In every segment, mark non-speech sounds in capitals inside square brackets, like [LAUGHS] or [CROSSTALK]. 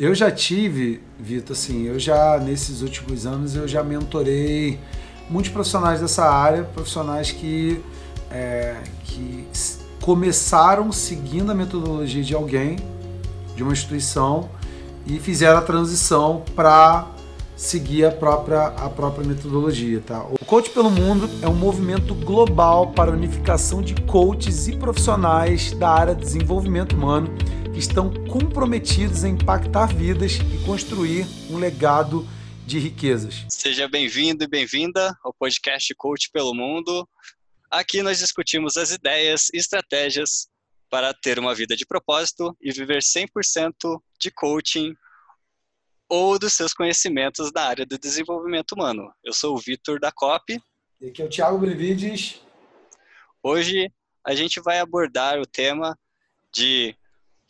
eu já tive, Vitor, assim, eu já, nesses últimos anos, eu já mentorei muitos profissionais dessa área, profissionais que, é, que começaram seguindo a metodologia de alguém, de uma instituição, e fizeram a transição para seguir a própria, a própria metodologia. Tá? O Coach pelo Mundo é um movimento global para a unificação de coaches e profissionais da área de desenvolvimento humano estão comprometidos em impactar vidas e construir um legado de riquezas. Seja bem-vindo e bem-vinda ao podcast Coach pelo Mundo. Aqui nós discutimos as ideias e estratégias para ter uma vida de propósito e viver 100% de coaching ou dos seus conhecimentos da área do desenvolvimento humano. Eu sou o Vitor da COP. E aqui é o Thiago Brevides. Hoje a gente vai abordar o tema de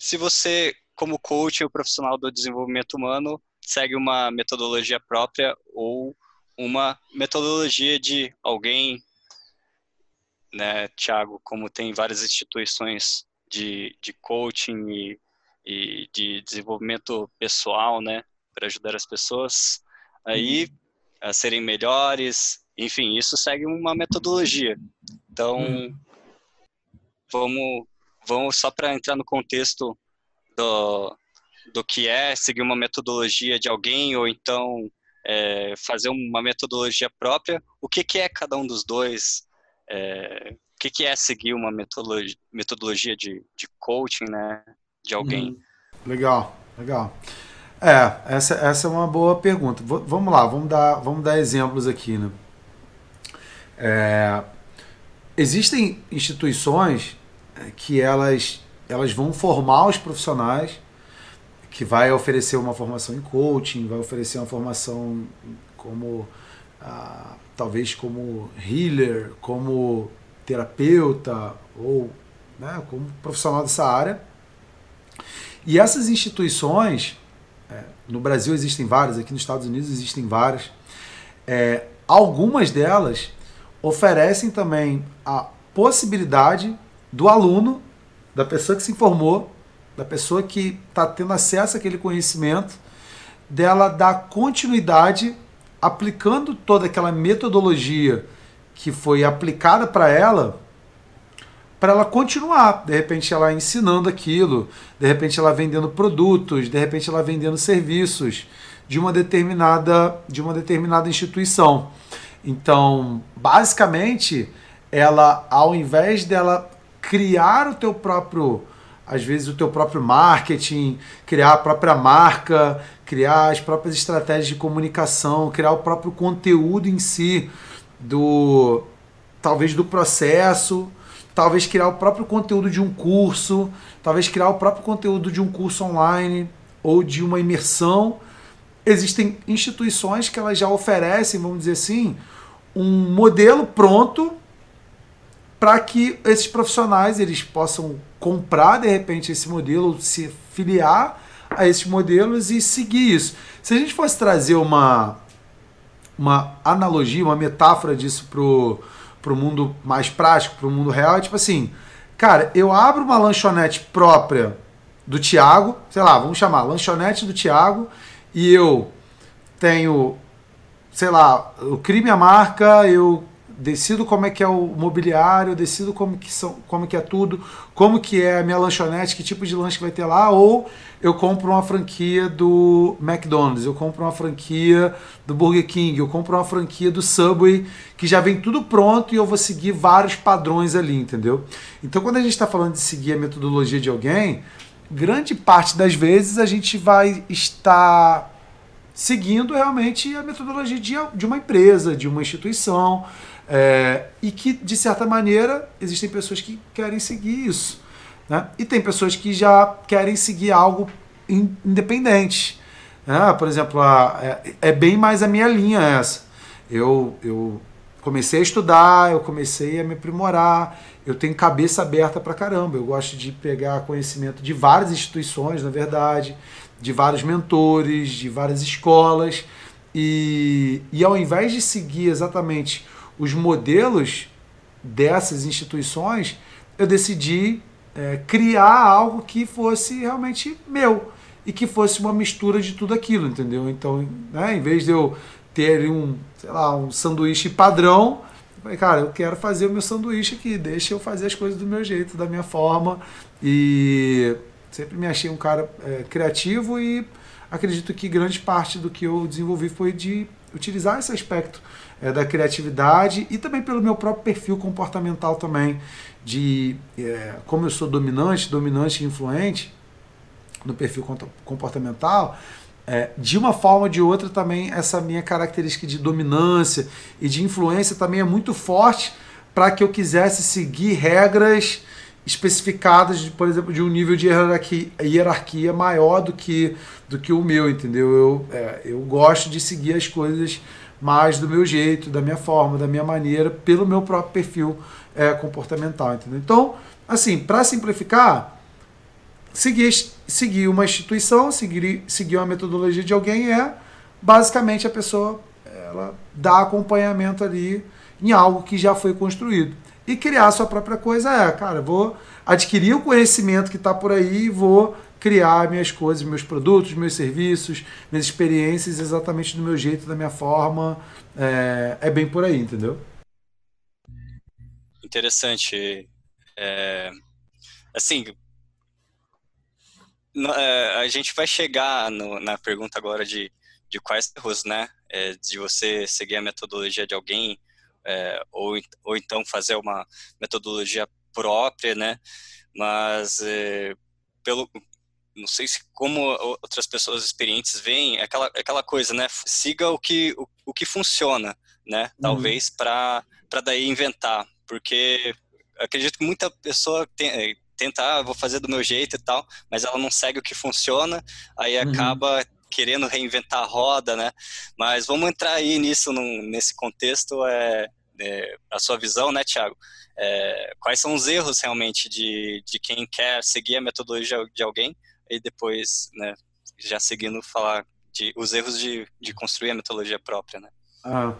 se você, como coach ou profissional do desenvolvimento humano, segue uma metodologia própria ou uma metodologia de alguém, né, Thiago, como tem várias instituições de, de coaching e, e de desenvolvimento pessoal, né, para ajudar as pessoas aí uhum. a serem melhores. Enfim, isso segue uma metodologia. Então, uhum. vamos, vamos só para entrar no contexto do, do que é seguir uma metodologia de alguém ou então é, fazer uma metodologia própria. O que, que é cada um dos dois? É, o que, que é seguir uma metodologia, metodologia de, de coaching, né, de alguém? Hum, legal, legal. É, essa, essa é uma boa pergunta. V vamos lá, vamos dar, vamos dar exemplos aqui. Né? É, existem instituições que elas, elas vão formar os profissionais que vai oferecer uma formação em coaching, vai oferecer uma formação como ah, talvez como healer, como terapeuta ou né, como profissional dessa área. E essas instituições é, no Brasil existem várias, aqui nos Estados Unidos existem várias. É, algumas delas oferecem também a possibilidade do aluno, da pessoa que se informou, da pessoa que está tendo acesso àquele conhecimento, dela dar continuidade aplicando toda aquela metodologia que foi aplicada para ela para ela continuar. De repente ela ensinando aquilo, de repente ela vendendo produtos, de repente ela vendendo serviços de uma determinada de uma determinada instituição. Então, basicamente, ela ao invés dela criar o teu próprio às vezes o teu próprio marketing, criar a própria marca, criar as próprias estratégias de comunicação, criar o próprio conteúdo em si do talvez do processo, talvez criar o próprio conteúdo de um curso, talvez criar o próprio conteúdo de um curso online ou de uma imersão. Existem instituições que elas já oferecem, vamos dizer assim, um modelo pronto para que esses profissionais eles possam comprar de repente esse modelo, se filiar a esses modelos e seguir isso. Se a gente fosse trazer uma uma analogia, uma metáfora disso pro para o mundo mais prático, para o mundo real, é tipo assim, cara, eu abro uma lanchonete própria do Tiago, sei lá, vamos chamar lanchonete do Tiago, e eu tenho, sei lá, eu crio minha marca, eu decido como é que é o mobiliário, decido como que, são, como que é tudo, como que é a minha lanchonete, que tipo de lanche vai ter lá, ou eu compro uma franquia do McDonald's, eu compro uma franquia do Burger King, eu compro uma franquia do Subway, que já vem tudo pronto e eu vou seguir vários padrões ali, entendeu? Então quando a gente está falando de seguir a metodologia de alguém, grande parte das vezes a gente vai estar seguindo realmente a metodologia de, de uma empresa, de uma instituição, é, e que, de certa maneira, existem pessoas que querem seguir isso. Né? E tem pessoas que já querem seguir algo in, independente. Né? Por exemplo, a, é, é, bem mais a minha linha essa. Eu, eu comecei a estudar, eu comecei a me aprimorar, eu tenho cabeça aberta pra caramba. Eu gosto de pegar conhecimento de várias instituições, na verdade, de vários mentores, de várias escolas. E, e ao invés de seguir exatamente os modelos dessas instituições, eu decidi é, criar algo que fosse realmente meu. e que fosse uma mistura de tudo aquilo, entendeu? Então, né, em vez de eu ter um, sei lá, um sanduíche padrão, eu falei, cara, eu quero fazer o meu sanduíche aqui, deixa eu fazer as coisas do meu jeito, da minha forma. E sempre me achei um cara é, criativo e acredito que grande parte do que eu desenvolvi foi de utilizar esse aspecto é, da criatividade e também pelo meu próprio perfil comportamental também, de é, como eu sou dominante, dominante e influente no perfil comportamental, é, de uma forma ou de outra também essa minha característica de dominância e de influência também é muito forte para que eu quisesse seguir regras especificadas, de, por exemplo, de um nível de hierarquia, hierarquia maior do que, do que o meu, entendeu? Eu, é, eu gosto de seguir as coisas mais do meu jeito, da minha forma, da minha maneira, pelo meu próprio perfil é, comportamental, entendeu? Então, assim, para simplificar, seguir, seguir uma instituição, seguir, seguir uma metodologia de alguém é basicamente a pessoa ela dá acompanhamento ali em algo que já foi construído. E criar sua própria coisa é, cara, vou adquirir o conhecimento que está por aí e vou criar minhas coisas, meus produtos, meus serviços, minhas experiências exatamente do meu jeito, da minha forma. É, é bem por aí, entendeu? Interessante. É, assim, é, a gente vai chegar no, na pergunta agora de, de quais erros, né? É, de você seguir a metodologia de alguém é, ou, ou então fazer uma metodologia própria, né? Mas é, pelo não sei se como outras pessoas experientes veem, é aquela, é aquela coisa, né? Siga o que, o, o que funciona, né? Uhum. Talvez para daí inventar, porque acredito que muita pessoa tem, tenta, ah, vou fazer do meu jeito e tal, mas ela não segue o que funciona, aí uhum. acaba querendo reinventar a roda, né? Mas vamos entrar aí nisso, num, nesse contexto, é, é, a sua visão, né, Thiago? É, quais são os erros realmente de, de quem quer seguir a metodologia de alguém e depois, né, já seguindo falar de os erros de, de construir a metodologia própria, né? Ah,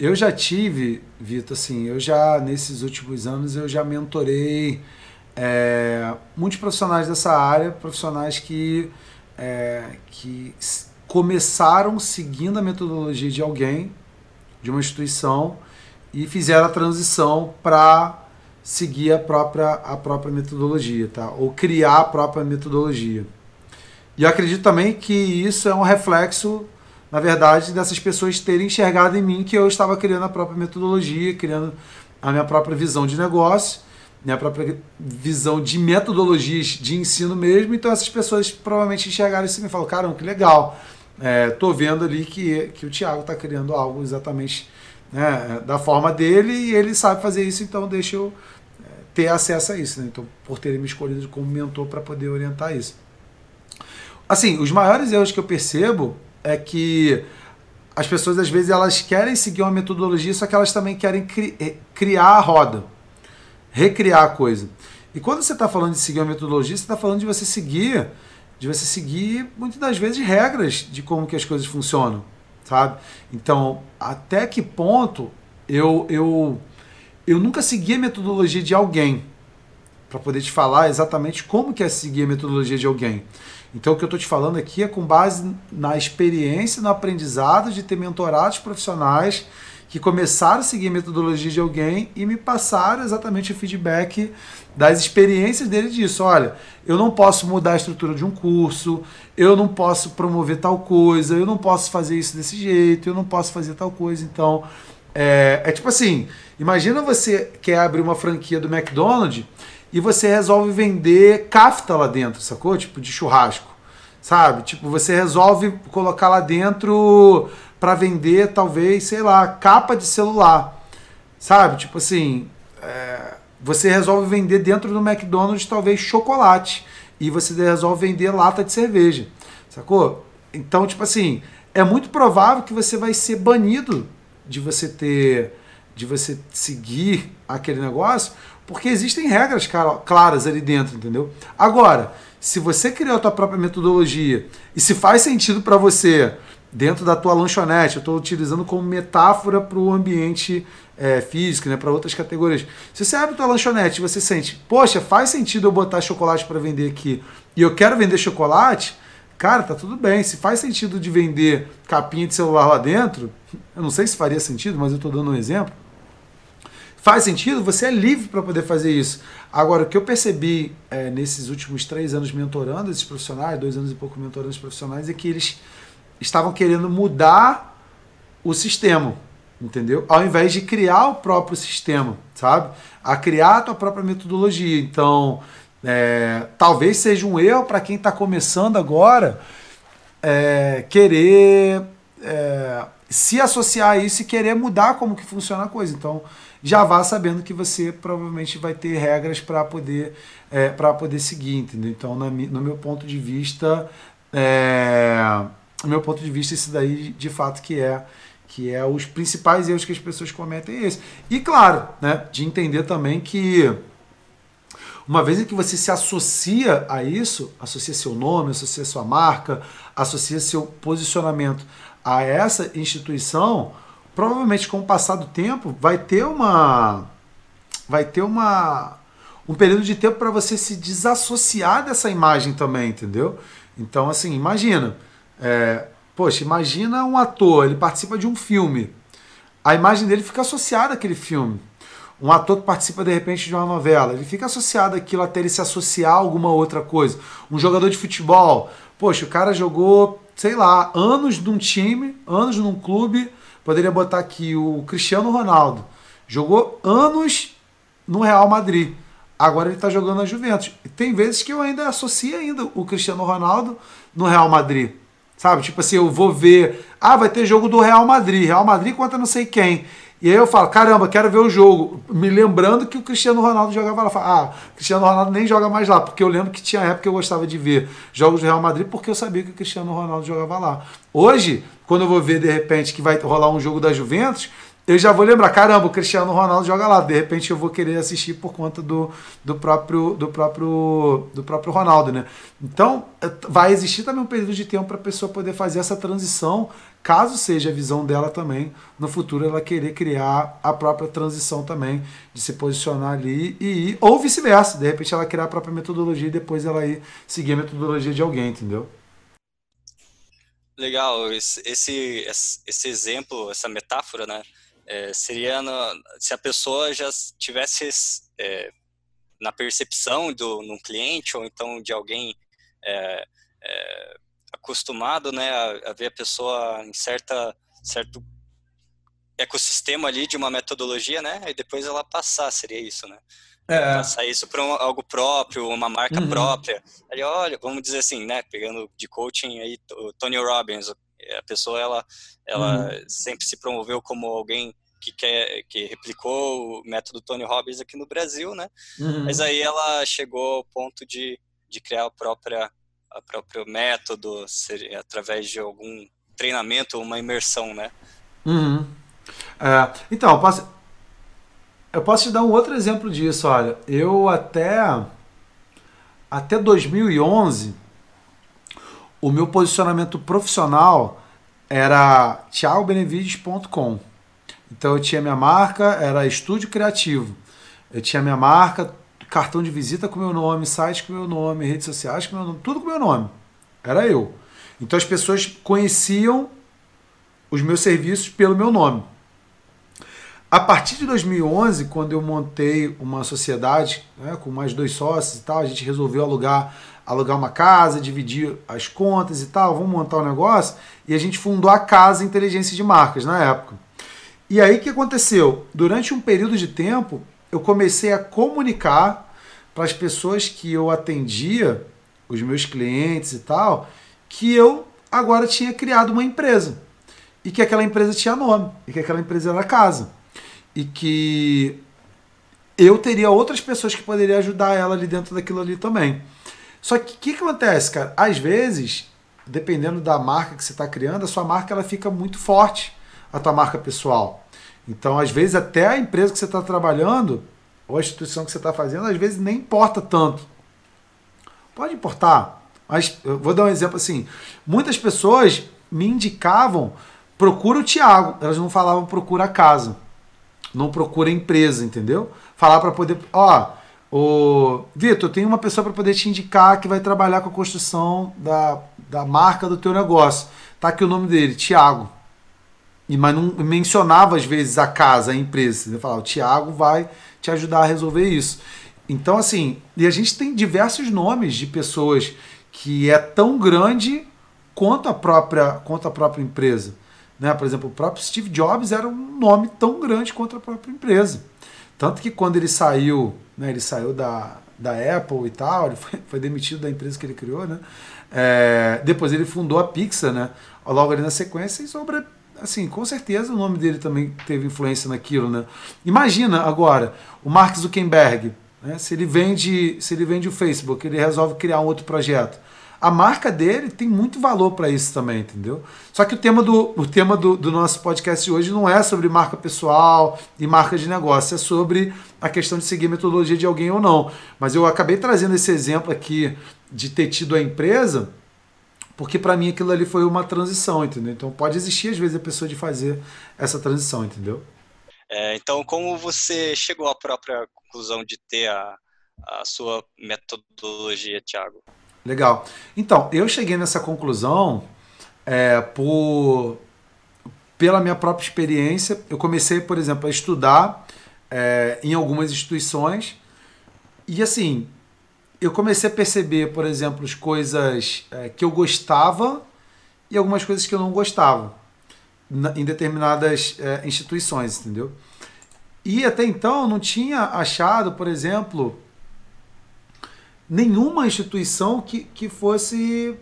eu já tive, Vitor, assim, eu já nesses últimos anos eu já mentorei é, muitos profissionais dessa área, profissionais que, é, que começaram seguindo a metodologia de alguém, de uma instituição, e fizeram a transição para seguir a própria, a própria metodologia, tá? ou criar a própria metodologia. E eu acredito também que isso é um reflexo, na verdade, dessas pessoas terem enxergado em mim que eu estava criando a própria metodologia, criando a minha própria visão de negócio minha própria visão de metodologias de ensino mesmo. Então essas pessoas provavelmente enxergaram isso e me falaram, caramba, que legal. É, tô vendo ali que, que o Thiago está criando algo exatamente né, da forma dele e ele sabe fazer isso, então deixa eu ter acesso a isso. Né? Então, por terem me escolhido como mentor para poder orientar isso. Assim, os maiores erros que eu percebo é que as pessoas às vezes elas querem seguir uma metodologia, só que elas também querem cri é, criar a roda recriar a coisa. E quando você está falando de seguir uma metodologia, você está falando de você seguir, de você seguir muitas das vezes regras de como que as coisas funcionam, sabe? Então, até que ponto eu eu eu nunca segui a metodologia de alguém para poder te falar exatamente como que é seguir a metodologia de alguém. Então, o que eu estou te falando aqui é com base na experiência, no aprendizado de ter mentorados profissionais que começaram a seguir a metodologia de alguém e me passaram exatamente o feedback das experiências dele disso. Olha, eu não posso mudar a estrutura de um curso, eu não posso promover tal coisa, eu não posso fazer isso desse jeito, eu não posso fazer tal coisa. Então, é, é tipo assim: imagina você quer abrir uma franquia do McDonald's e você resolve vender kafta lá dentro, sacou? Tipo de churrasco, sabe? Tipo, você resolve colocar lá dentro para vender, talvez, sei lá, capa de celular. Sabe? Tipo assim, é, você resolve vender dentro do McDonald's talvez chocolate. E você resolve vender lata de cerveja. Sacou? Então, tipo assim, é muito provável que você vai ser banido de você ter. de você seguir aquele negócio, porque existem regras claras ali dentro, entendeu? Agora, se você criou a tua própria metodologia e se faz sentido para você dentro da tua lanchonete. Eu estou utilizando como metáfora para o ambiente é, físico, né, para outras categorias. Se você abre tua lanchonete e você sente, poxa, faz sentido eu botar chocolate para vender aqui e eu quero vender chocolate, cara, tá tudo bem. Se faz sentido de vender capinha de celular lá dentro, eu não sei se faria sentido, mas eu estou dando um exemplo. Faz sentido, você é livre para poder fazer isso. Agora, o que eu percebi é, nesses últimos três anos mentorando esses profissionais, dois anos e pouco mentorando esses profissionais, é que eles estavam querendo mudar o sistema, entendeu? Ao invés de criar o próprio sistema, sabe? A criar a tua própria metodologia. Então, é, talvez seja um erro para quem está começando agora é, querer é, se associar a isso e querer mudar como que funciona a coisa. Então, já vá sabendo que você provavelmente vai ter regras para poder é, para poder seguir, entendeu? Então, na, no meu ponto de vista, é, no meu ponto de vista, isso daí de fato que é que é os principais erros que as pessoas cometem é esse. E claro, né, de entender também que uma vez que você se associa a isso, associa seu nome, associa sua marca, associa seu posicionamento a essa instituição, provavelmente com o passar do tempo vai ter uma vai ter uma um período de tempo para você se desassociar dessa imagem também, entendeu? Então assim, imagina, é, poxa, imagina um ator, ele participa de um filme, a imagem dele fica associada àquele filme. Um ator que participa de repente de uma novela, ele fica associado àquilo até ele se associar a alguma outra coisa. Um jogador de futebol, poxa, o cara jogou, sei lá, anos num time, anos num clube, poderia botar aqui o Cristiano Ronaldo. Jogou anos no Real Madrid. Agora ele está jogando na Juventus. Tem vezes que eu ainda associo ainda o Cristiano Ronaldo no Real Madrid. Sabe? Tipo assim, eu vou ver. Ah, vai ter jogo do Real Madrid. Real Madrid contra não sei quem. E aí eu falo, caramba, quero ver o jogo. Me lembrando que o Cristiano Ronaldo jogava lá. ah, Cristiano Ronaldo nem joga mais lá, porque eu lembro que tinha época que eu gostava de ver jogos do Real Madrid, porque eu sabia que o Cristiano Ronaldo jogava lá. Hoje, quando eu vou ver de repente que vai rolar um jogo da Juventus, eu já vou lembrar, caramba, o Cristiano Ronaldo joga lá. De repente eu vou querer assistir por conta do, do, próprio, do, próprio, do próprio Ronaldo, né? Então, é, vai existir também um período de tempo para a pessoa poder fazer essa transição, caso seja a visão dela também, no futuro ela querer criar a própria transição também, de se posicionar ali e ir, ou vice-versa, de repente ela criar a própria metodologia e depois ela ir seguir a metodologia de alguém, entendeu? Legal, esse, esse, esse exemplo, essa metáfora, né? É, seria na, se a pessoa já tivesse é, na percepção do num cliente ou então de alguém é, é, acostumado né a, a, ver a pessoa em certa certo ecossistema ali de uma metodologia né e depois ela passar seria isso né é. passar isso para um, algo próprio uma marca uhum. própria aí olha vamos dizer assim né pegando de coaching aí o Tony Robbins a pessoa ela ela uhum. sempre se promoveu como alguém que quer que replicou o método Tony Robbins aqui no Brasil, né? Uhum. Mas aí ela chegou ao ponto de, de criar a própria a próprio método seria através de algum treinamento, uma imersão, né? Uhum. É, então, eu posso, eu posso te dar um outro exemplo disso. Olha, eu até até 2011 o meu posicionamento profissional era thiagobenevides.com. Então eu tinha minha marca, era estúdio criativo. Eu tinha minha marca, cartão de visita com meu nome, site com meu nome, redes sociais com meu nome, tudo com meu nome. Era eu. Então as pessoas conheciam os meus serviços pelo meu nome. A partir de 2011, quando eu montei uma sociedade né, com mais dois sócios e tal, a gente resolveu alugar alugar uma casa, dividir as contas e tal, vamos montar um negócio. E a gente fundou a Casa Inteligência de Marcas na época. E aí o que aconteceu? Durante um período de tempo, eu comecei a comunicar para as pessoas que eu atendia, os meus clientes e tal, que eu agora tinha criado uma empresa. E que aquela empresa tinha nome, e que aquela empresa era casa. E que eu teria outras pessoas que poderiam ajudar ela ali dentro daquilo ali também. Só que o que, que acontece, cara? Às vezes, dependendo da marca que você está criando, a sua marca ela fica muito forte, a tua marca pessoal. Então, às vezes, até a empresa que você está trabalhando, ou a instituição que você está fazendo, às vezes nem importa tanto. Pode importar, mas eu vou dar um exemplo assim. Muitas pessoas me indicavam, procura o Tiago. Elas não falavam procura a casa. Não procura empresa, entendeu? Falar para poder. Ó, o Vitor, tem uma pessoa para poder te indicar que vai trabalhar com a construção da, da marca do teu negócio. Tá aqui o nome dele, Tiago. E, mas não mencionava às vezes a casa, a empresa. Você falava, o Tiago vai te ajudar a resolver isso. Então, assim, e a gente tem diversos nomes de pessoas que é tão grande quanto a própria, quanto a própria empresa. Né? Por exemplo, o próprio Steve Jobs era um nome tão grande quanto a própria empresa. Tanto que quando ele saiu, né, ele saiu da, da Apple e tal, ele foi, foi demitido da empresa que ele criou, né? É, depois ele fundou a Pixar, né? Logo ali na sequência, e sobre, assim, com certeza o nome dele também teve influência naquilo, né? Imagina agora o Mark Zuckerberg, né? se ele vende, se ele vende o Facebook, ele resolve criar um outro projeto a marca dele tem muito valor para isso também, entendeu? Só que o tema, do, o tema do, do, nosso podcast hoje não é sobre marca pessoal e marca de negócio, é sobre a questão de seguir a metodologia de alguém ou não. Mas eu acabei trazendo esse exemplo aqui de ter tido a empresa, porque para mim aquilo ali foi uma transição, entendeu? Então pode existir às vezes a pessoa de fazer essa transição, entendeu? É, então, como você chegou à própria conclusão de ter a, a sua metodologia, Thiago? Legal. Então, eu cheguei nessa conclusão é, por pela minha própria experiência. Eu comecei, por exemplo, a estudar é, em algumas instituições e assim eu comecei a perceber, por exemplo, as coisas é, que eu gostava e algumas coisas que eu não gostava na, em determinadas é, instituições, entendeu? E até então eu não tinha achado, por exemplo, nenhuma instituição que, que fosse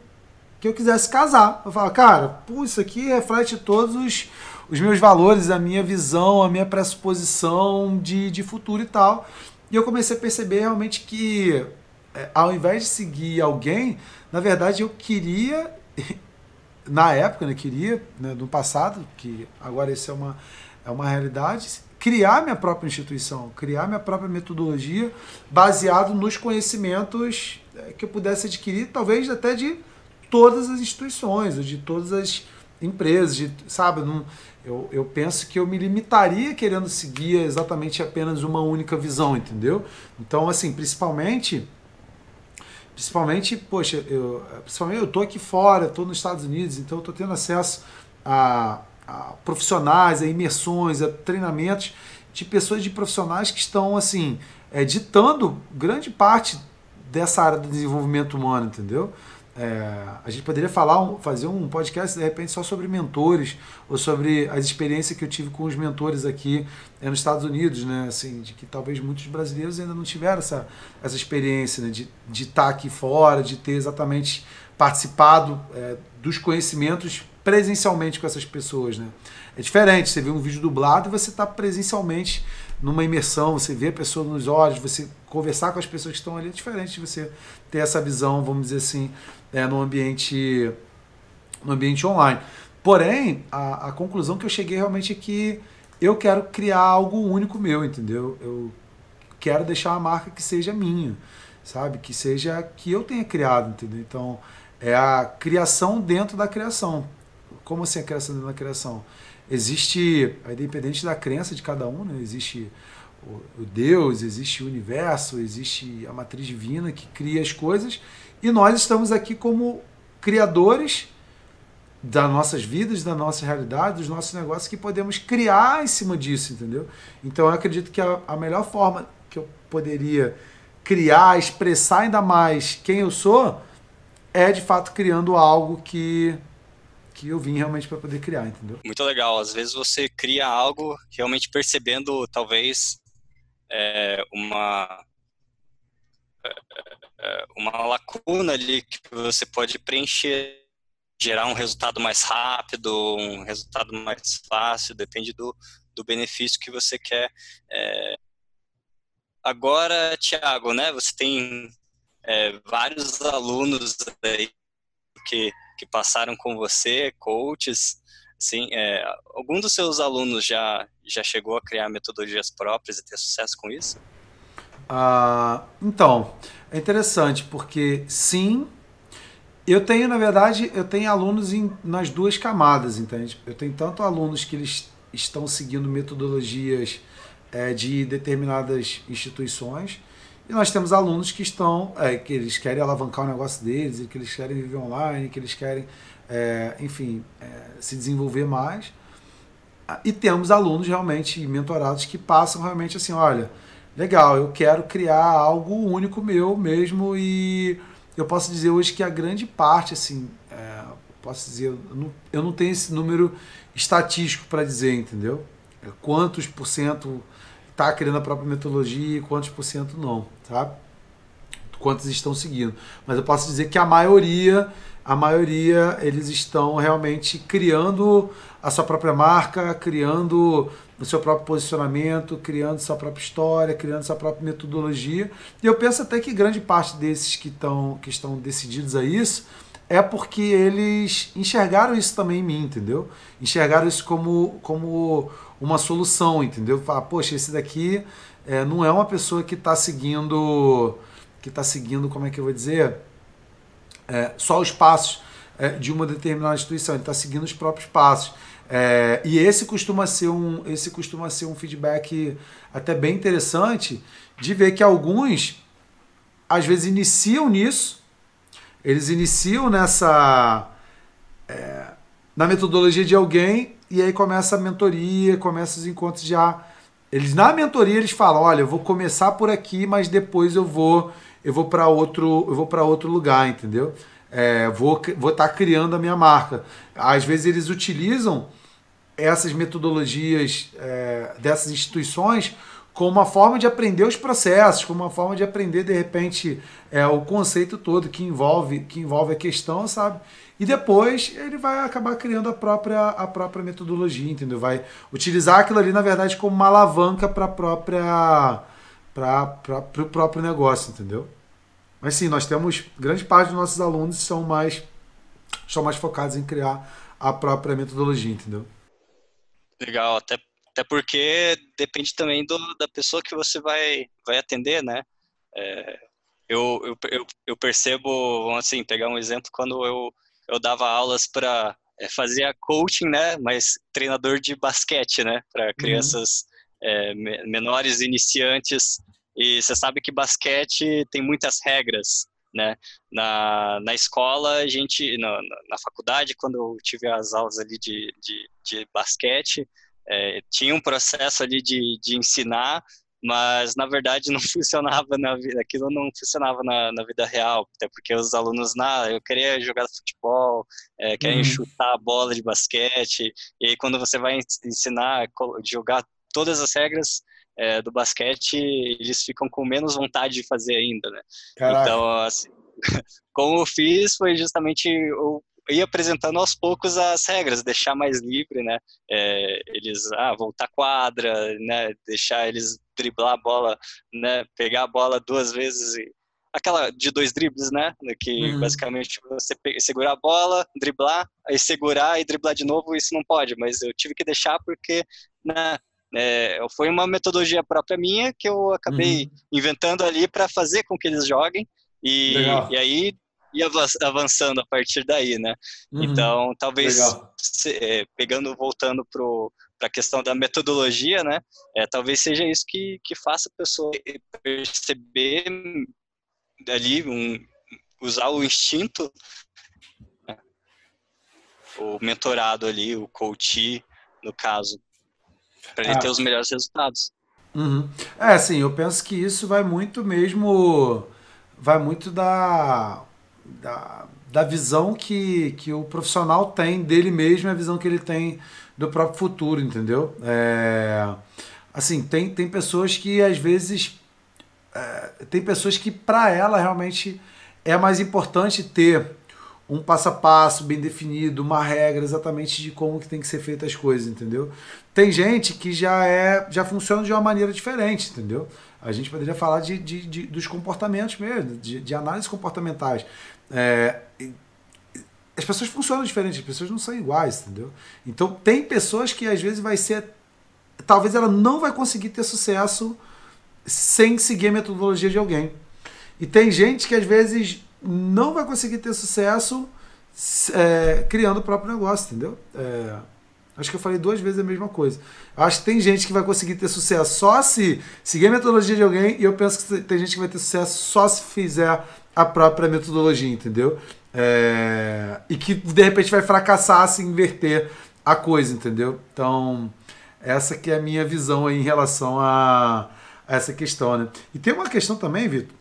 que eu quisesse casar. Eu falo, cara, pô, isso aqui reflete todos os, os meus valores, a minha visão, a minha pressuposição de, de futuro e tal. E eu comecei a perceber realmente que, é, ao invés de seguir alguém, na verdade eu queria, [LAUGHS] na época, né, queria, né, no passado, que agora isso é uma, é uma realidade, criar minha própria instituição, criar minha própria metodologia baseado nos conhecimentos eh, que eu pudesse adquirir, talvez até de todas as instituições, ou de todas as empresas, de, sabe? Não, eu, eu penso que eu me limitaria querendo seguir exatamente apenas uma única visão, entendeu? Então, assim, principalmente principalmente, poxa, eu, principalmente eu estou aqui fora, estou nos Estados Unidos, então eu estou tendo acesso a, a profissionais, a imersões, a treinamentos de pessoas de profissionais que estão assim é, ditando grande parte dessa área do desenvolvimento humano, entendeu? É, a gente poderia falar, fazer um podcast de repente só sobre mentores ou sobre as experiências que eu tive com os mentores aqui é, nos Estados Unidos, né? Assim, de que talvez muitos brasileiros ainda não tiveram essa, essa experiência né? de, de estar aqui fora, de ter exatamente participado é, dos conhecimentos presencialmente com essas pessoas, né? É diferente, você vê um vídeo dublado e você está presencialmente numa imersão, você vê a pessoa nos olhos, você conversar com as pessoas que estão ali, é diferente de você ter essa visão, vamos dizer assim, é, no ambiente no ambiente online. Porém, a, a conclusão que eu cheguei realmente é que eu quero criar algo único meu, entendeu? Eu quero deixar uma marca que seja minha, sabe? Que seja que eu tenha criado, entendeu? Então, é a criação dentro da criação. Como assim a criação dentro da criação? Existe, independente da crença de cada um, né? existe o Deus, existe o universo, existe a matriz divina que cria as coisas e nós estamos aqui como criadores das nossas vidas, da nossa realidade, dos nossos negócios que podemos criar em cima disso, entendeu? Então eu acredito que a, a melhor forma que eu poderia criar, expressar ainda mais quem eu sou é de fato criando algo que que eu vim realmente para poder criar, entendeu? Muito legal. Às vezes você cria algo realmente percebendo talvez é, uma é, é, uma lacuna ali que você pode preencher, gerar um resultado mais rápido, um resultado mais fácil, depende do, do benefício que você quer. É... Agora, Tiago, né? Você tem é, vários alunos aí que, que passaram com você, coaches, assim, é, algum dos seus alunos já, já chegou a criar metodologias próprias e ter sucesso com isso? Ah, então, é interessante porque sim, eu tenho, na verdade, eu tenho alunos em, nas duas camadas, entende? Eu tenho tanto alunos que eles estão seguindo metodologias é, de determinadas instituições E nós temos alunos que estão, é, que eles querem alavancar o negócio deles, que eles querem viver online, que eles querem, é, enfim, é, se desenvolver mais. E temos alunos realmente mentorados que passam realmente assim, olha, legal, eu quero criar algo único meu mesmo e eu posso dizer hoje que a grande parte, assim, é, posso dizer, eu não, eu não tenho esse número estatístico para dizer, entendeu? É, quantos por cento está criando a própria metodologia e quantos por cento não, tá? Quantos estão seguindo. Mas eu posso dizer que a maioria, a maioria, eles estão realmente criando a sua própria marca, criando o seu próprio posicionamento, criando sua própria história, criando sua própria metodologia. E eu penso até que grande parte desses que, estão que estão decididos a isso é porque eles enxergaram isso também em mim, entendeu? Enxergaram isso como, como uma solução, entendeu? Falar, poxa, esse daqui é, não é uma pessoa que está seguindo, que está seguindo, como é que eu vou dizer, é, só os passos é, de uma determinada instituição, ele está seguindo os próprios passos. É, e esse costuma ser um, esse costuma ser um feedback até bem interessante de ver que alguns às vezes iniciam nisso, eles iniciam nessa é, na metodologia de alguém e aí começa a mentoria, começa os encontros já. Eles na mentoria eles falam, olha, eu vou começar por aqui, mas depois eu vou eu vou para outro eu vou para outro lugar, entendeu? É, vou vou estar tá criando a minha marca. Às vezes eles utilizam essas metodologias é, dessas instituições como uma forma de aprender os processos, como uma forma de aprender de repente é, o conceito todo que envolve que envolve a questão, sabe? E depois ele vai acabar criando a própria, a própria metodologia, entendeu? Vai utilizar aquilo ali, na verdade, como uma alavanca para própria para o próprio negócio, entendeu? Mas sim, nós temos grande parte dos nossos alunos são mais são mais focados em criar a própria metodologia, entendeu? Legal, até, até porque depende também do, da pessoa que você vai, vai atender, né? É, eu, eu, eu, percebo, assim, pegar um exemplo, quando eu eu dava aulas para é, fazia coaching, né? Mas treinador de basquete, né? Para uhum. crianças uhum. é, menores, iniciantes. E você sabe que basquete tem muitas regras, né? Na, na escola, a gente, na, na faculdade, quando eu tive as aulas ali de, de, de basquete, é, tinha um processo ali de, de ensinar mas na verdade [LAUGHS] não funcionava na vida, aquilo não funcionava na, na vida real, até porque os alunos, na, eu queria jogar futebol, é, querem uhum. chutar a bola de basquete, e aí quando você vai ensinar jogar todas as regras é, do basquete, eles ficam com menos vontade de fazer ainda, né? Caraca. Então, assim, [LAUGHS] como eu fiz foi justamente eu ir apresentando aos poucos as regras, deixar mais livre, né? É, eles, ah, voltar quadra, né? Deixar eles driblar a bola, né? Pegar a bola duas vezes e aquela de dois dribles, né? Que uhum. basicamente você segurar a bola, driblar, aí segurar e driblar de novo, isso não pode, mas eu tive que deixar porque, né? É, foi uma metodologia própria minha que eu acabei uhum. inventando ali para fazer com que eles joguem e, e aí e avançando a partir daí, né? Uhum. Então, talvez se, é, pegando, voltando para a questão da metodologia, né? É, talvez seja isso que, que faça a pessoa perceber ali, um, usar o instinto, né? o mentorado ali, o coach, no caso, para ele ah. ter os melhores resultados. Uhum. É, sim, eu penso que isso vai muito mesmo, vai muito da da, da visão que, que o profissional tem dele mesmo a visão que ele tem do próprio futuro, entendeu? É, assim, tem, tem pessoas que às vezes. É, tem pessoas que para ela realmente é mais importante ter um passo a passo bem definido, uma regra exatamente de como que tem que ser feitas as coisas, entendeu? Tem gente que já é já funciona de uma maneira diferente, entendeu? A gente poderia falar de, de, de dos comportamentos mesmo, de, de análises comportamentais. É, as pessoas funcionam diferente, as pessoas não são iguais, entendeu? Então tem pessoas que às vezes vai ser. Talvez ela não vai conseguir ter sucesso sem seguir a metodologia de alguém. E tem gente que às vezes não vai conseguir ter sucesso é, criando o próprio negócio, entendeu? É, Acho que eu falei duas vezes a mesma coisa. Acho que tem gente que vai conseguir ter sucesso só se seguir a metodologia de alguém, e eu penso que tem gente que vai ter sucesso só se fizer a própria metodologia, entendeu? É... E que de repente vai fracassar se inverter a coisa, entendeu? Então, essa que é a minha visão aí em relação a, a essa questão, né? E tem uma questão também, Vitor,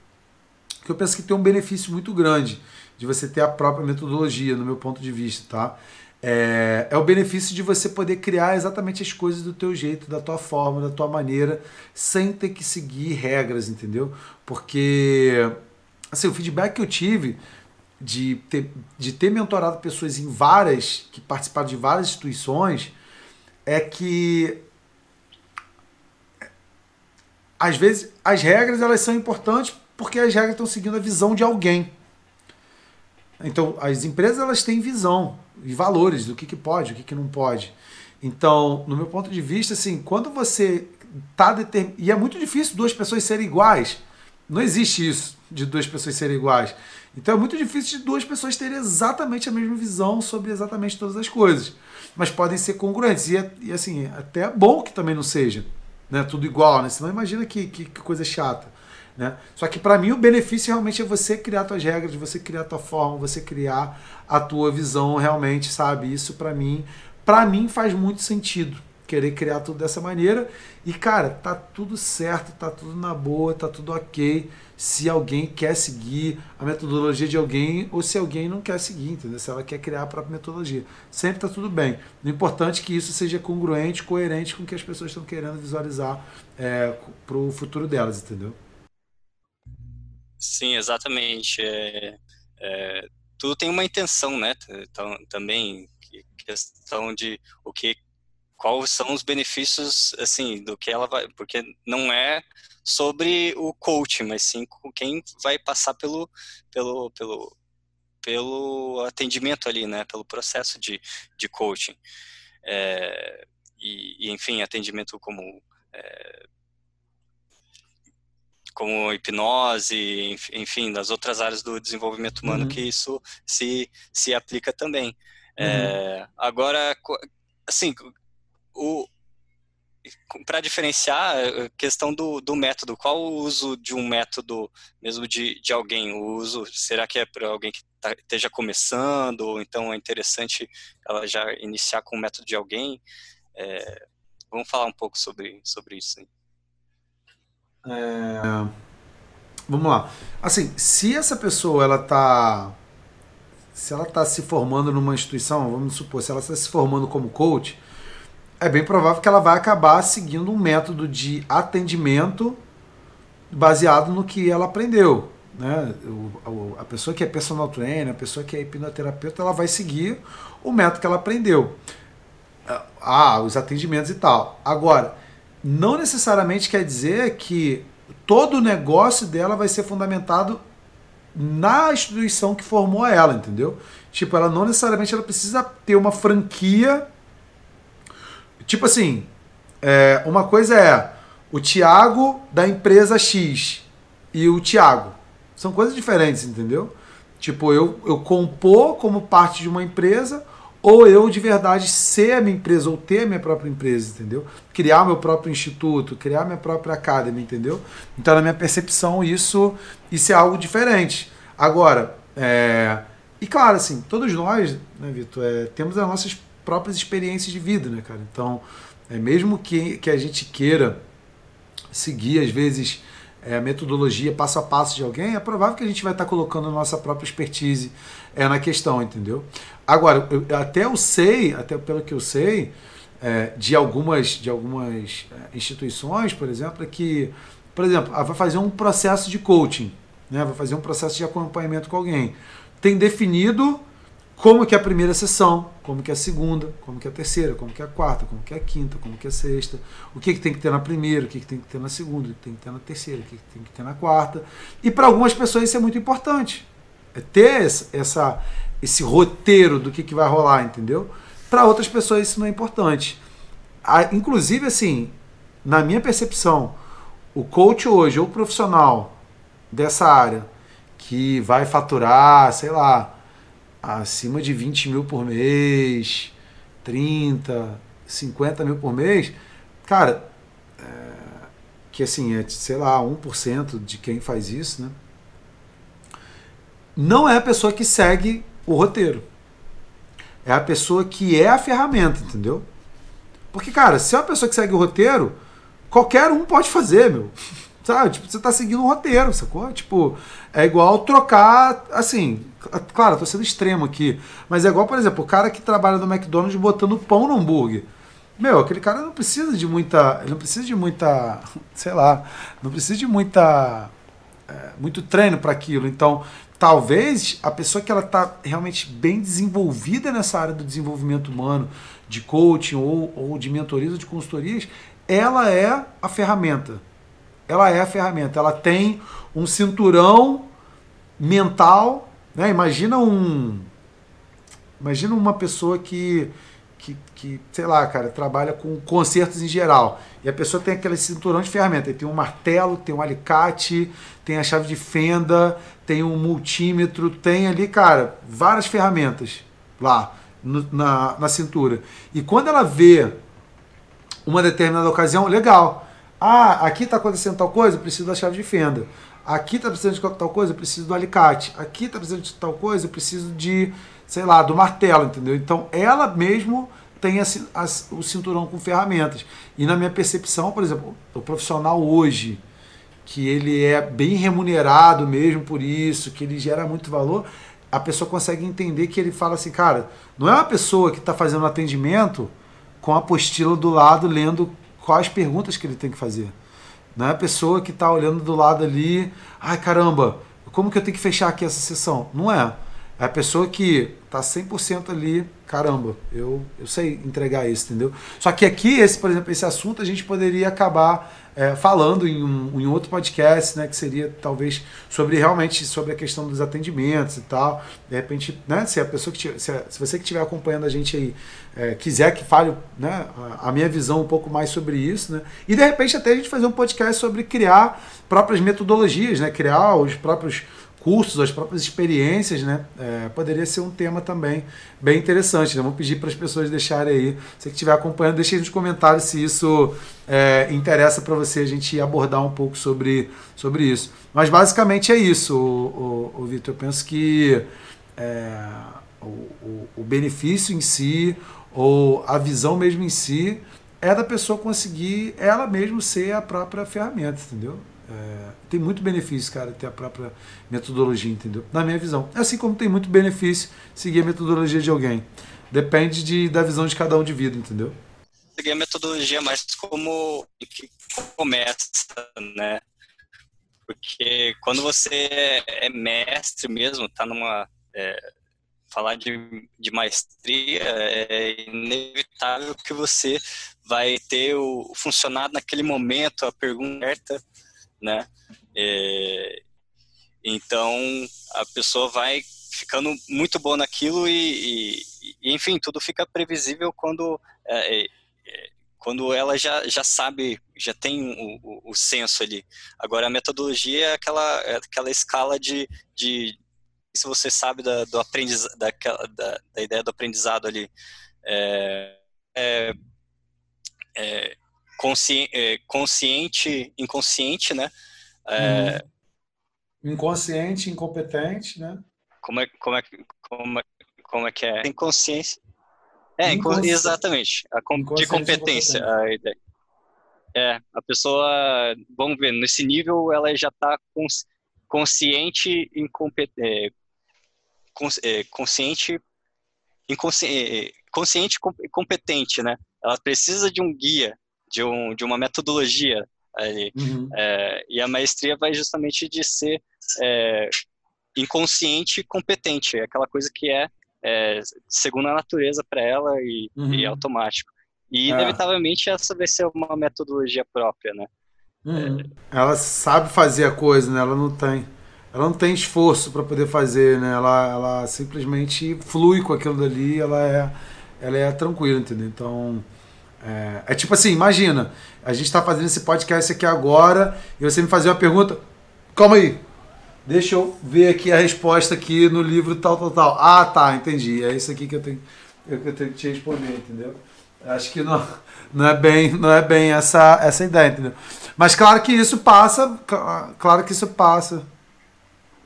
que eu penso que tem um benefício muito grande de você ter a própria metodologia, no meu ponto de vista, tá? É, é, o benefício de você poder criar exatamente as coisas do teu jeito, da tua forma, da tua maneira, sem ter que seguir regras, entendeu? Porque assim, o feedback que eu tive de ter, de ter mentorado pessoas em várias, que participaram de várias instituições, é que às vezes as regras elas são importantes porque as regras estão seguindo a visão de alguém. Então, as empresas elas têm visão e valores do que, que pode, o que, que não pode. Então, no meu ponto de vista, assim, quando você está determinado. E é muito difícil duas pessoas serem iguais. Não existe isso de duas pessoas serem iguais. Então é muito difícil de duas pessoas terem exatamente a mesma visão sobre exatamente todas as coisas. Mas podem ser congruentes. E, é, e assim, até é bom que também não seja né, tudo igual, né? Senão imagina que, que, que coisa chata. Né? Só que para mim o benefício realmente é você criar suas regras, você criar a tua forma, você criar a tua visão realmente, sabe? Isso para mim, para mim faz muito sentido querer criar tudo dessa maneira. E cara, tá tudo certo, tá tudo na boa, tá tudo OK se alguém quer seguir a metodologia de alguém ou se alguém não quer seguir, entendeu? Se ela quer criar a própria metodologia. Sempre está tudo bem. O importante é que isso seja congruente, coerente com o que as pessoas estão querendo visualizar é, para o futuro delas, entendeu? Sim, exatamente. É, é, tudo tem uma intenção, né? Então, também questão de o que, quais são os benefícios, assim, do que ela vai, porque não é sobre o coach, mas sim com quem vai passar pelo, pelo, pelo, pelo atendimento ali, né? Pelo processo de, de coaching. É, e, e, enfim, atendimento como é, como hipnose, enfim, das outras áreas do desenvolvimento humano uhum. que isso se, se aplica também. É, uhum. É, agora, assim, o, para diferenciar a questão do, do método, qual o uso de um método mesmo de, de alguém? O uso, será que é para alguém que tá, esteja começando, ou então é interessante ela já iniciar com o método de alguém? É, vamos falar um pouco sobre, sobre isso. Aí. É, vamos lá. Assim, se essa pessoa ela tá se ela está se formando numa instituição, vamos supor, se ela está se formando como coach, é bem provável que ela vai acabar seguindo um método de atendimento baseado no que ela aprendeu. Né? O, a pessoa que é personal trainer, a pessoa que é hipnoterapeuta, ela vai seguir o método que ela aprendeu. Ah, os atendimentos e tal. Agora, não necessariamente quer dizer que todo o negócio dela vai ser fundamentado na instituição que formou ela, entendeu? Tipo, ela não necessariamente ela precisa ter uma franquia. Tipo assim, é, uma coisa é o Tiago da empresa X e o Tiago. São coisas diferentes, entendeu? Tipo, eu, eu compor como parte de uma empresa ou eu de verdade ser a minha empresa ou ter a minha própria empresa, entendeu? Criar meu próprio instituto, criar minha própria academy, entendeu? Então, na minha percepção, isso, isso é algo diferente. Agora, é... e claro, assim, todos nós, né, Vitor, é, temos as nossas próprias experiências de vida, né, cara? Então, é, mesmo que, que a gente queira seguir, às vezes, é, metodologia passo a passo de alguém, é provável que a gente vai estar colocando a nossa própria expertise é, na questão, entendeu? Agora, eu, até eu sei, até pelo que eu sei, é, de algumas, de algumas é, instituições, por exemplo, é que, por exemplo, vai fazer um processo de coaching, né? vai fazer um processo de acompanhamento com alguém. Tem definido como que é a primeira sessão, como que é a segunda, como que é a terceira, como que é a quarta, como que é a quinta, como que é a sexta, o que, que tem que ter na primeira, o que, que tem que ter na segunda, o que tem que ter na terceira, o que, que tem que ter na quarta. E para algumas pessoas isso é muito importante. É ter essa, esse roteiro do que, que vai rolar, entendeu? Para outras pessoas isso não é importante. inclusive, assim, na minha percepção, o coach hoje, ou profissional dessa área, que vai faturar, sei lá, acima de 20 mil por mês, 30, 50 mil por mês, cara, é, que assim, é, sei lá, 1% de quem faz isso, né? Não é a pessoa que segue o roteiro. É a pessoa que é a ferramenta, entendeu? Porque, cara, se é uma pessoa que segue o roteiro, qualquer um pode fazer, meu. Sabe? Tipo, você tá seguindo um roteiro, sacou? Tipo, é igual trocar, assim, claro, tô sendo extremo aqui, mas é igual, por exemplo, o cara que trabalha no McDonald's botando pão no hambúrguer. Meu, aquele cara não precisa de muita. Ele não precisa de muita. Sei lá. Não precisa de muita. É, muito treino para aquilo. Então, talvez a pessoa que ela está realmente bem desenvolvida nessa área do desenvolvimento humano, de coaching ou, ou de mentorias ou de consultorias, ela é a ferramenta. Ela é a ferramenta. Ela tem um cinturão mental. Né? Imagina um. Imagina uma pessoa que, que, que, sei lá, cara, trabalha com concertos em geral. E a pessoa tem aquele cinturão de ferramenta. Tem um martelo, tem um alicate, tem a chave de fenda, tem um multímetro, tem ali, cara, várias ferramentas lá no, na, na cintura. E quando ela vê uma determinada ocasião, legal. Ah, aqui está acontecendo tal coisa, preciso da chave de fenda. Aqui está precisando de tal coisa, preciso do alicate. Aqui está precisando de tal coisa, preciso de, sei lá, do martelo, entendeu? Então ela mesmo tem a, a, o cinturão com ferramentas. E na minha percepção, por exemplo, o profissional hoje, que ele é bem remunerado mesmo por isso, que ele gera muito valor, a pessoa consegue entender que ele fala assim, cara, não é uma pessoa que está fazendo atendimento com a apostila do lado, lendo quais perguntas que ele tem que fazer. Não é a pessoa que está olhando do lado ali, ai caramba, como que eu tenho que fechar aqui essa sessão? Não é. É a pessoa que está 100% ali, caramba, eu, eu sei entregar isso, entendeu? Só que aqui, esse, por exemplo, esse assunto a gente poderia acabar é, falando em, um, em outro podcast, né, que seria talvez sobre realmente sobre a questão dos atendimentos e tal. De repente, né, se a pessoa que se, se você que estiver acompanhando a gente aí é, quiser que fale né, a, a minha visão um pouco mais sobre isso, né, e de repente até a gente fazer um podcast sobre criar próprias metodologias, né, criar os próprios cursos, as próprias experiências, né? É, poderia ser um tema também bem interessante. Né? Vamos pedir para as pessoas deixarem aí. Você que estiver acompanhando, deixe nos comentários se isso é, interessa para você a gente abordar um pouco sobre, sobre isso. Mas basicamente é isso, o, o, o Vitor. Eu penso que é, o, o, benefício em si, ou a visão mesmo em si, é da pessoa conseguir ela mesmo ser a própria ferramenta, entendeu? É, tem muito benefício, cara, ter a própria metodologia, entendeu? Na minha visão. Assim como tem muito benefício seguir a metodologia de alguém. Depende de, da visão de cada um de vida, entendeu? Seguir a metodologia mais como que começa, né? Porque quando você é mestre mesmo, tá numa. É, falar de, de maestria, é inevitável que você vai ter o funcionar naquele momento, a pergunta certa, né? É, então a pessoa vai ficando muito boa naquilo e, e, enfim, tudo fica previsível quando é, é, é, quando ela já, já sabe, já tem o, o, o, senso ali. Agora a metodologia é aquela, é aquela escala de, de se você sabe da, do aprendiz, da, da, da ideia do aprendizado ali. É, é, consciente, é, consciente inconsciente, né? É, hum. Inconsciente, incompetente, né? Como é, como é, como é, como é que é? Inconsciência. É, Inconsci... exatamente. A com, de competência, a ideia. É, a pessoa, vamos ver, nesse nível ela já está cons, consciente, incompetente, é, cons, é, consciente, inconsciente, é, consciente e competente, né? Ela precisa de um guia, de, um, de uma metodologia ali. Uhum. É, e a maestria vai justamente de ser é, inconsciente e competente, é aquela coisa que é, é segundo a natureza para ela e, uhum. e, automático. E, é. inevitavelmente, essa vai ser uma metodologia própria, né? Uhum. Ela sabe fazer a coisa, né? Ela não tem ela não tem esforço para poder fazer, né? Ela, ela simplesmente flui com aquilo dali, ela é, ela é tranquila, entendeu? Então, é, é tipo assim, imagina, a gente está fazendo esse podcast aqui agora e você me fazer uma pergunta. Calma aí. Deixa eu ver aqui a resposta aqui no livro tal, tal, tal. Ah, tá, entendi. É isso aqui que eu tenho. eu, eu tenho que te responder, entendeu? Acho que não, não é bem, não é bem essa, essa ideia, entendeu? Mas claro que isso passa, claro que isso passa.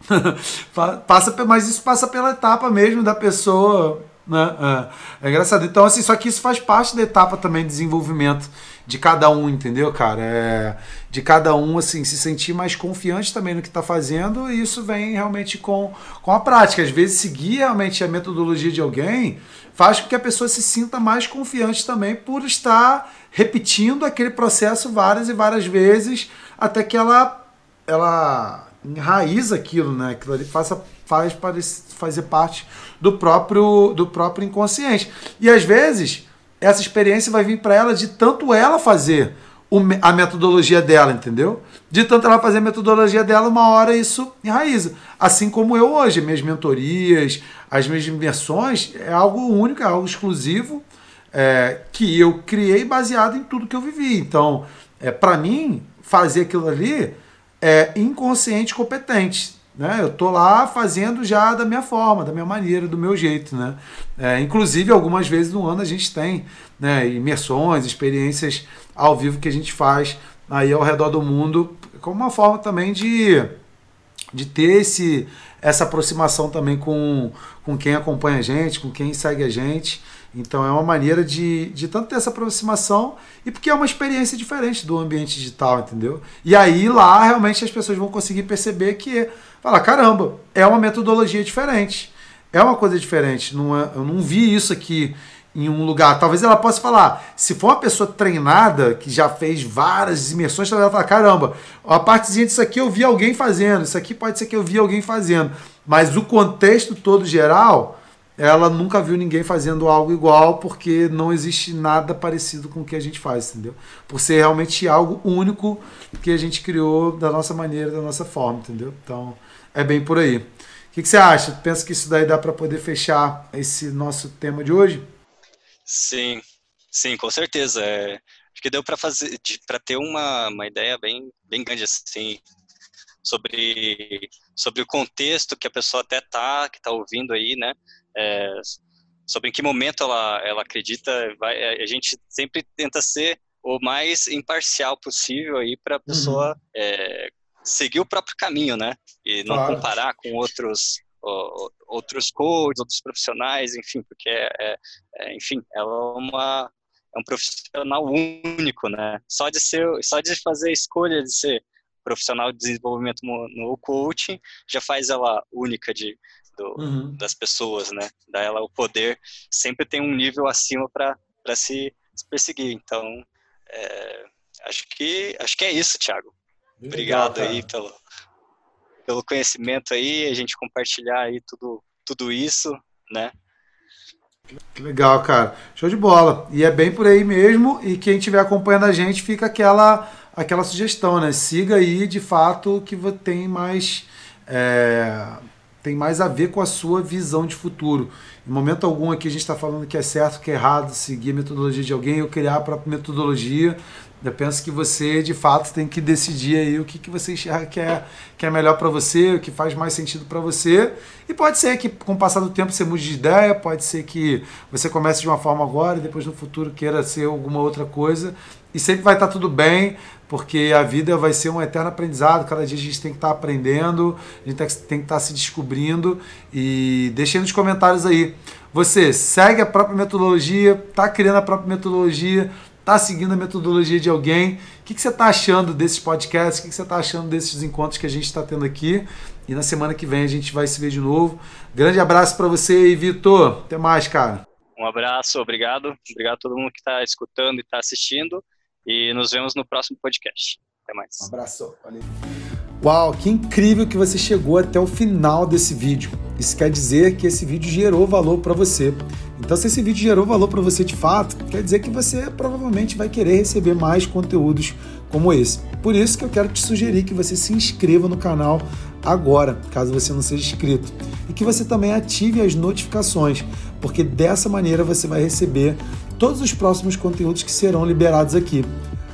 [LAUGHS] passa, mas isso passa pela etapa mesmo da pessoa, né? É, é engraçado. Então, assim, só que isso faz parte da etapa também de desenvolvimento de cada um, entendeu, cara? É, de cada um, assim, se sentir mais confiante também no que está fazendo, e isso vem realmente com, com a prática. Às vezes, seguir realmente a metodologia de alguém faz com que a pessoa se sinta mais confiante também por estar repetindo aquele processo várias e várias vezes até que ela ela enraiza aquilo, né? Aquilo ali faça, faz fazer parte do próprio do próprio inconsciente. E às vezes essa experiência vai vir para ela de tanto ela fazer a metodologia dela, entendeu? De tanto ela fazer a metodologia dela, uma hora isso enraiza. Assim como eu hoje, minhas mentorias, as minhas imersões, é algo único, é algo exclusivo, é, que eu criei baseado em tudo que eu vivi. Então, é, para mim, fazer aquilo ali é inconsciente competente. Né? Eu tô lá fazendo já da minha forma, da minha maneira, do meu jeito. Né? É, inclusive, algumas vezes no ano a gente tem né, imersões, experiências ao vivo que a gente faz aí ao redor do mundo, como uma forma também de, de ter esse, essa aproximação também com, com quem acompanha a gente, com quem segue a gente. Então é uma maneira de, de tanto ter essa aproximação e porque é uma experiência diferente do ambiente digital, entendeu? E aí lá realmente as pessoas vão conseguir perceber que, fala, caramba, é uma metodologia diferente, é uma coisa diferente. Não é, eu não vi isso aqui em um lugar. Talvez ela possa falar, se for uma pessoa treinada, que já fez várias imersões, ela vai falar, caramba, a partezinha disso aqui eu vi alguém fazendo, isso aqui pode ser que eu vi alguém fazendo. Mas o contexto todo geral, ela nunca viu ninguém fazendo algo igual, porque não existe nada parecido com o que a gente faz, entendeu? Por ser realmente algo único que a gente criou da nossa maneira, da nossa forma, entendeu? Então, é bem por aí. O que, que você acha? Pensa que isso daí dá para poder fechar esse nosso tema de hoje? Sim, sim, com certeza. É, acho que deu para fazer, para ter uma, uma ideia bem, bem grande assim sobre sobre o contexto que a pessoa até tá que está ouvindo aí, né? É, sobre em que momento ela ela acredita. Vai, é, a gente sempre tenta ser o mais imparcial possível aí para a pessoa uhum. é, seguir o próprio caminho, né? E não claro. comparar com outros outros coaches, outros profissionais, enfim, porque é, é, é, enfim, ela é uma é um profissional único, né? Só de ser, só de fazer a escolha de ser profissional de desenvolvimento no coaching já faz ela única de do, uhum. das pessoas, né? Dá ela o poder, sempre tem um nível acima para para se, se, perseguir. Então, é, acho que acho que é isso, Thiago. Obrigado aí pelo pelo conhecimento aí, a gente compartilhar aí tudo, tudo isso, né? Que legal, cara. Show de bola. E é bem por aí mesmo. E quem estiver acompanhando a gente, fica aquela, aquela sugestão, né? Siga aí de fato que tem mais. É, tem mais a ver com a sua visão de futuro. Em momento algum aqui a gente está falando que é certo, que é errado seguir a metodologia de alguém ou criar a própria metodologia. Eu penso que você, de fato, tem que decidir aí o que, que você enxerga que é, que é melhor para você, o que faz mais sentido para você. E pode ser que, com o passar do tempo, você mude de ideia, pode ser que você comece de uma forma agora e depois no futuro queira ser alguma outra coisa. E sempre vai estar tá tudo bem, porque a vida vai ser um eterno aprendizado. Cada dia a gente tem que estar tá aprendendo, a gente tem que estar tá se descobrindo. E deixe nos comentários aí. Você segue a própria metodologia, está criando a própria metodologia, está seguindo a metodologia de alguém. O que, que você está achando desses podcasts? O que, que você está achando desses encontros que a gente está tendo aqui? E na semana que vem a gente vai se ver de novo. Grande abraço para você e Vitor. Até mais, cara. Um abraço, obrigado. Obrigado a todo mundo que está escutando e está assistindo. E nos vemos no próximo podcast. Até mais. Um abraço. Valeu. Uau, que incrível que você chegou até o final desse vídeo. Isso quer dizer que esse vídeo gerou valor para você. Então, se esse vídeo gerou valor para você de fato, quer dizer que você provavelmente vai querer receber mais conteúdos como esse. Por isso que eu quero te sugerir que você se inscreva no canal agora, caso você não seja inscrito, e que você também ative as notificações, porque dessa maneira você vai receber todos os próximos conteúdos que serão liberados aqui.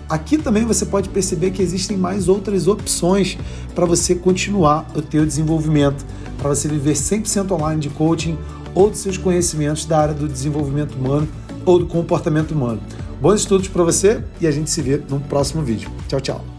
Aqui também você pode perceber que existem mais outras opções para você continuar o teu desenvolvimento, para você viver 100% online de coaching ou dos seus conhecimentos da área do desenvolvimento humano ou do comportamento humano. Bons estudos para você e a gente se vê no próximo vídeo. Tchau, tchau.